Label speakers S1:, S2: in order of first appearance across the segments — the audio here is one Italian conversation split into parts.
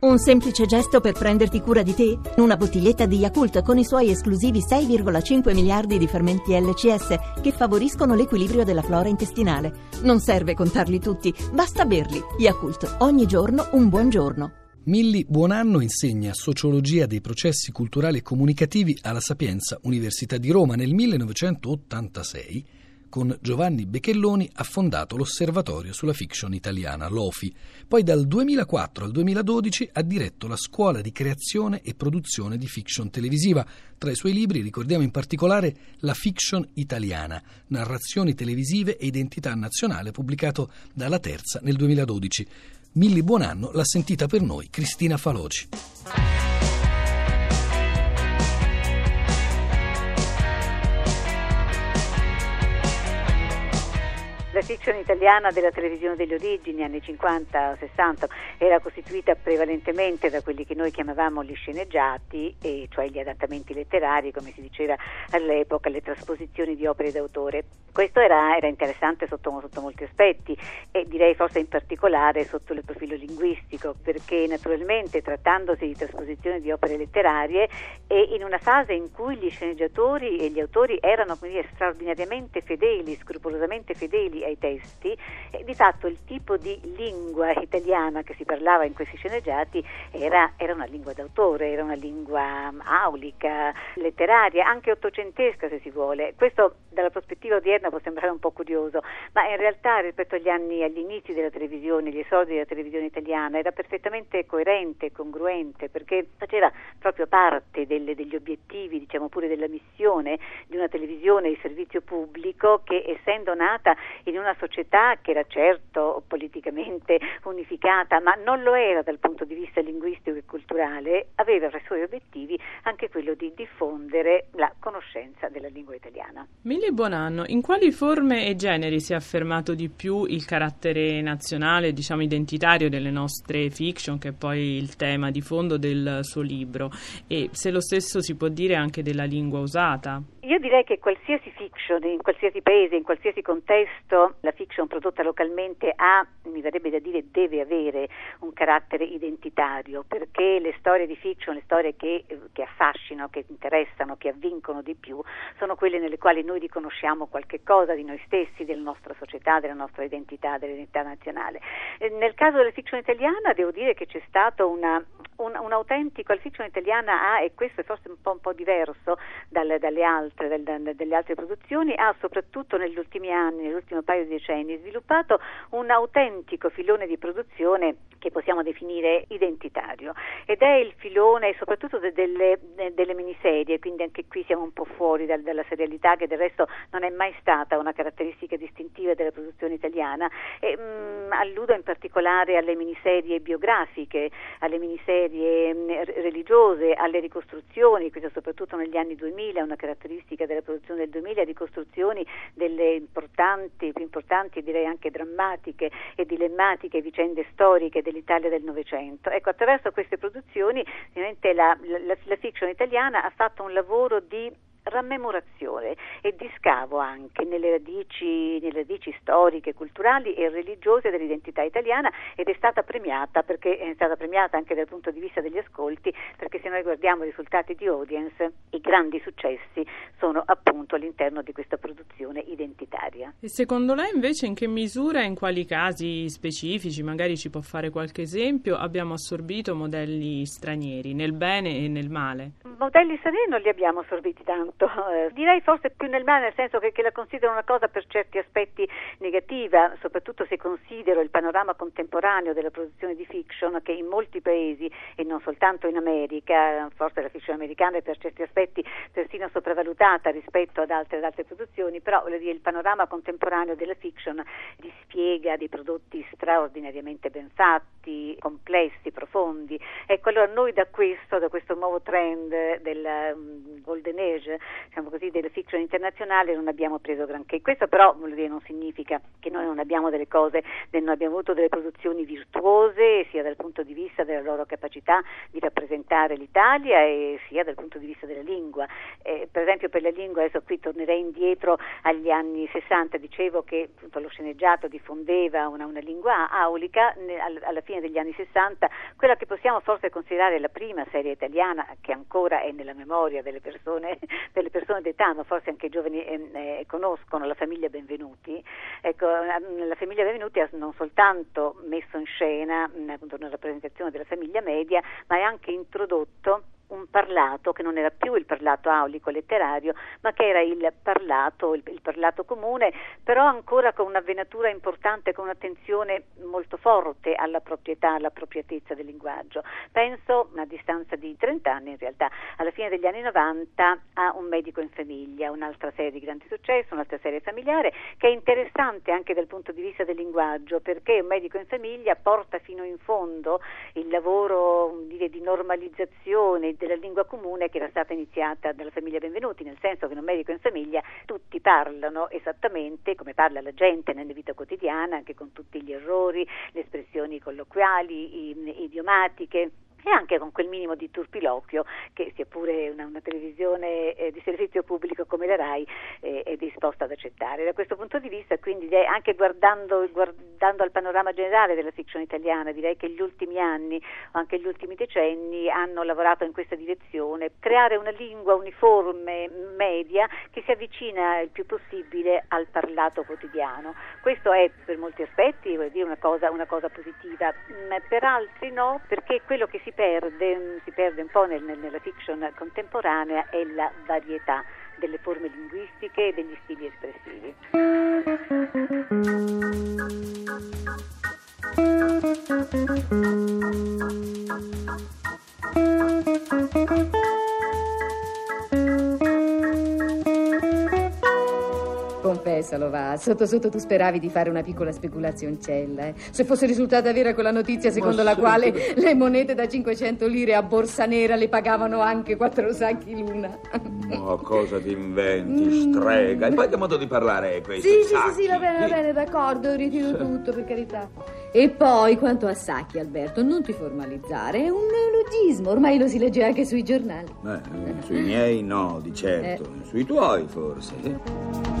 S1: Un semplice gesto per prenderti cura di te? Una bottiglietta di Yakult con i suoi esclusivi 6,5 miliardi di fermenti LCS che favoriscono l'equilibrio della flora intestinale. Non serve contarli tutti, basta berli. Yakult, ogni giorno un buon giorno.
S2: Milli Buonanno insegna sociologia dei processi culturali e comunicativi alla Sapienza Università di Roma nel 1986 con Giovanni Becchelloni ha fondato l'Osservatorio sulla fiction italiana, l'OFI. Poi dal 2004 al 2012 ha diretto la scuola di creazione e produzione di fiction televisiva. Tra i suoi libri ricordiamo in particolare La fiction italiana, narrazioni televisive e identità nazionale, pubblicato dalla Terza nel 2012. Milli Buonanno l'ha sentita per noi Cristina Faloci.
S3: La fiction italiana della televisione delle origini, anni 50-60, era costituita prevalentemente da quelli che noi chiamavamo gli sceneggiati, cioè gli adattamenti letterari, come si diceva all'epoca, le trasposizioni di opere d'autore. Questo era, era interessante sotto, sotto, molti aspetti e direi forse in particolare sotto il profilo linguistico, perché naturalmente trattandosi di trasposizioni di opere letterarie e in una fase in cui gli sceneggiatori e gli autori erano dire, straordinariamente fedeli, scrupolosamente fedeli ai testi, e di fatto il tipo di lingua italiana che si parlava in questi sceneggiati era, era una lingua d'autore, era una lingua aulica, letteraria, anche ottocentesca se si vuole. Questo dalla prospettiva odierna può sembrare un po' curioso, ma in realtà rispetto agli anni, agli inizi della televisione, gli esordi della televisione italiana, era perfettamente coerente, congruente, perché faceva proprio parte delle, degli obiettivi, diciamo pure della missione di una televisione di servizio pubblico che essendo nata in una società che era certo politicamente unificata, ma non lo era dal punto di vista linguistico e culturale, aveva tra i suoi obiettivi anche quello di diffondere la conoscenza della lingua italiana.
S4: Mille buon anno. In quali forme e generi si è affermato di più il carattere nazionale, diciamo identitario delle nostre fiction, che è poi il tema di fondo del suo libro? E se lo stesso si può dire anche della lingua usata?
S3: Io direi che qualsiasi fiction, in qualsiasi paese, in qualsiasi contesto, la fiction prodotta localmente ha, mi verrebbe da dire, deve avere un carattere identitario, perché le storie di fiction, le storie che, che affascinano, che interessano, che avvincono di più, sono quelle nelle quali noi riconosciamo qualche cosa di noi stessi, della nostra società, della nostra identità, dell'identità nazionale. Nel caso della fiction italiana devo dire che c'è stato una, un, un, autentico, la fiction italiana ha, e questo è forse un po', un po diverso dalle, dalle altre, del, delle altre produzioni, ha soprattutto negli ultimi anni, nell'ultimo paio di decenni, sviluppato un autentico filone di produzione che possiamo definire identitario. Ed è il filone soprattutto de, delle, de, delle, miniserie, quindi anche qui siamo un po' fuori dal, dalla serialità che del resto non è mai stata una caratteristica distintiva della produzione italiana. E, mh, mm, alludo in particolare alle miniserie biografiche, alle miniserie mh, mm, religiose, alle ricostruzioni, questo soprattutto negli anni 2000 è una caratteristica caratteristica della produzione del 2000 ricostruzioni delle importanti, più importanti direi anche drammatiche e dilemmatiche vicende storiche dell'Italia del Novecento. Ecco, attraverso queste produzioni ovviamente la, la, la fiction italiana ha fatto un lavoro di rammemorazione e di scavo anche nelle radici, nelle radici, storiche, culturali e religiose dell'identità italiana ed è stata premiata perché è stata premiata anche dal punto di vista degli ascolti perché se noi guardiamo i risultati di audience i grandi successi sono appunto all'interno di questa produzione identitaria.
S4: E secondo lei invece in che misura e in quali casi specifici, magari ci può fare qualche esempio, abbiamo assorbito modelli stranieri nel bene e nel male?
S3: Modelli stranieri non li abbiamo assorbiti tanto molto, eh, direi forse più nel male, nel senso che, che, la considero una cosa per certi aspetti negativa, soprattutto se considero il panorama contemporaneo della produzione di fiction che in molti paesi e non soltanto in America, forse la fiction americana è per certi aspetti persino sopravvalutata rispetto ad altre, ad altre produzioni, però dire, il panorama contemporaneo della fiction dispiega dei prodotti straordinariamente ben fatti, complessi, profondi. Ecco, allora noi da questo, da questo nuovo trend del um, Golden Age diciamo così, della fiction internazionale non abbiamo preso granché. Questo però dire, non significa che noi non abbiamo delle cose, non abbiamo avuto delle produzioni virtuose sia dal punto di vista della loro capacità di rappresentare l'Italia e sia dal punto di vista della lingua. Eh, per esempio per la lingua, adesso qui tornerei indietro agli anni 60, dicevo che appunto, lo sceneggiato diffondeva una, una lingua aulica, ne, alla fine degli anni 60 quella che possiamo forse considerare la prima serie italiana che ancora è nella memoria delle persone, delle persone d'età, ma forse anche i giovani eh, eh, conoscono, la famiglia Benvenuti. Ecco, la famiglia Benvenuti ha non soltanto messo in scena appunto, una rappresentazione della famiglia media, ma ha anche introdotto un parlato che non era più il parlato aulico letterario, ma che era il parlato, il, il parlato comune, però ancora con una venatura importante, con un'attenzione molto forte alla proprietà, alla appropriatezza del linguaggio. Penso, a distanza di 30 anni in realtà, alla fine degli anni 90 a Un medico in famiglia, un'altra serie di grande successo, un'altra serie familiare, che è interessante anche dal punto di vista del linguaggio, perché Un medico in famiglia porta fino in fondo il lavoro dire, di normalizzazione della lingua comune che era stata iniziata dalla famiglia Benvenuti, nel senso che in un medico in famiglia tutti parlano esattamente come parla la gente nella vita quotidiana, anche con tutti gli errori, le espressioni colloquiali, idiomatiche e anche con quel minimo di turpiloquio che sia pure una, una televisione eh, di servizio pubblico come la RAI eh, è disposta ad accettare. Da questo punto di vista, quindi, anche guardando, guardando, al panorama generale della fiction italiana, direi che gli ultimi anni o anche gli ultimi decenni hanno lavorato in questa direzione, creare una lingua uniforme, media, che si avvicina il più possibile al parlato quotidiano. Questo è per molti aspetti dire, una, cosa, una cosa positiva, mm, per altri no, perché quello che si si perde, si perde un po' nel, nella fiction contemporanea è la varietà delle forme linguistiche e degli stili espressivi.
S5: Confessalo, va. Sotto sotto tu speravi di fare una piccola speculazioncella. Eh? Se fosse risultata vera quella notizia secondo la quale le monete da 500 lire a borsa nera le pagavano anche quattro sacchi l'una.
S6: Oh, cosa ti inventi, mm. strega. E poi che modo di parlare è questo?
S5: Sì, sì, sì, sì, va bene, va bene, d'accordo, ritiro tutto, per carità. E poi, quanto a sacchi, Alberto, non ti formalizzare, è un neologismo, ormai lo si legge anche sui giornali.
S6: Beh, sui miei no, di certo, eh. sui tuoi forse.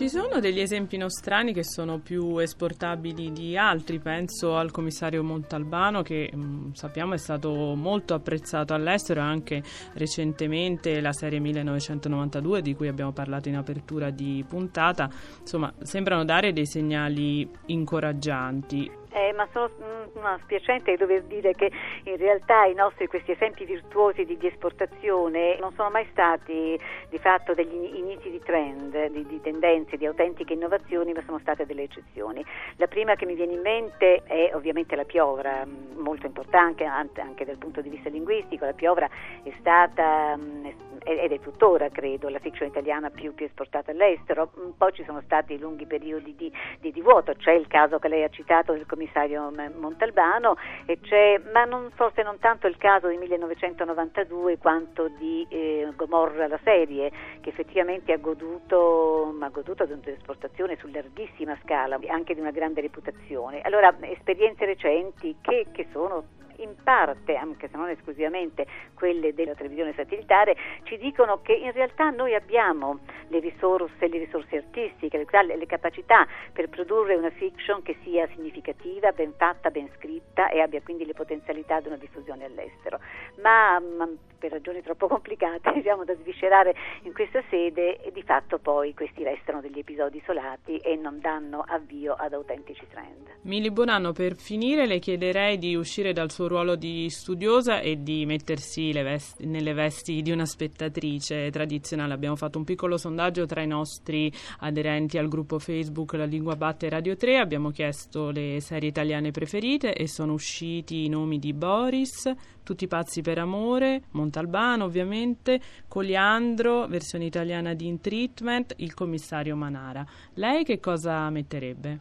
S4: Ci sono degli esempi nostrani che sono più esportabili di altri, penso al commissario Montalbano che mh, mm, sappiamo è stato molto apprezzato all'estero anche recentemente la serie 1992 di cui abbiamo parlato in apertura di puntata, insomma sembrano dare dei segnali incoraggianti.
S3: Eh, ma sono no, spiacente dover dire che in realtà i nostri questi esempi virtuosi di, di, esportazione non sono mai stati di fatto degli inizi di trend, di, di, tendenze, di autentiche innovazioni, ma sono state delle eccezioni. La prima che mi viene in mente è ovviamente la piovra, molto importante anche, anche dal punto di vista linguistico. La piovra è stata ed è tuttora, credo, la fiction italiana più, più esportata all'estero. Poi ci sono stati lunghi periodi di, di, di vuoto, c'è il caso che lei ha citato del commissario Montalbano, ma non, forse non tanto il caso di 1992 quanto di eh, Gomorra la serie, che effettivamente ha goduto, ha goduto di un'esportazione su larghissima scala, anche di una grande reputazione. Allora, esperienze recenti che, che sono in parte, anche se non esclusivamente quelle della televisione satellitare, ci dicono che in realtà noi abbiamo le risorse, le risorse artistiche, le, le capacità per produrre una fiction che sia significativa, ben fatta, ben scritta e abbia quindi le potenzialità di una diffusione all'estero. Ma, ma per ragioni troppo complicate diciamo, da sviscerare in questa sede e di fatto poi questi restano degli episodi isolati e non danno avvio ad autentici trend.
S4: Mili Bonanno, per finire le chiederei di uscire dal suo ruolo di studiosa e di mettersi vesti, nelle vesti di una spettatrice tradizionale. Abbiamo fatto un piccolo sondaggio tra i nostri aderenti al gruppo Facebook La Lingua Batte Radio 3, abbiamo chiesto le serie italiane preferite e sono usciti i nomi di Boris, tutti pazzi per amore, Montalbano ovviamente, Coliandro, versione italiana di In Treatment, il commissario Manara. Lei che cosa metterebbe?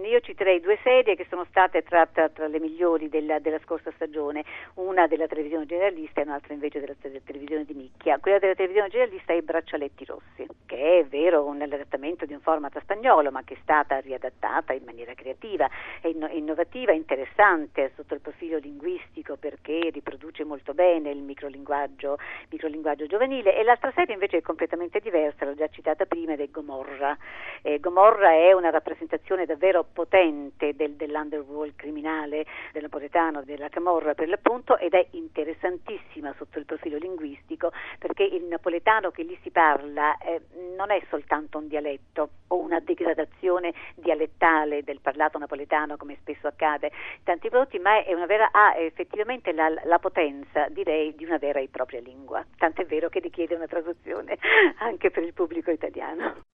S3: Io citerei due serie che sono state tra, tra, tra le migliori della, della, scorsa stagione, una della televisione generalista e un'altra invece della, della televisione di nicchia. Quella della televisione generalista è I Braccialetti Rossi, che è vero un adattamento di un format spagnolo, ma che è stata riadattata in maniera creativa, innovativa, interessante sotto il profilo linguistico perché riproduce molto bene il microlinguaggio, microlinguaggio giovanile e l'altra serie invece è completamente diversa, l'ho già citata prima ed è Gomorra. Eh, Gomorra è una rappresentazione davvero potente del, dell'underworld criminale del napoletano, della Camorra per l'appunto ed è interessantissima sotto il profilo linguistico perché il napoletano che lì si parla eh, non è soltanto un dialetto o una degradazione dialettale del parlato napoletano come spesso accade in tanti prodotti, ma vera, ha effettivamente la, la potenza, direi, di una vera e propria lingua. Tant'è vero che richiede una traduzione anche per il pubblico italiano.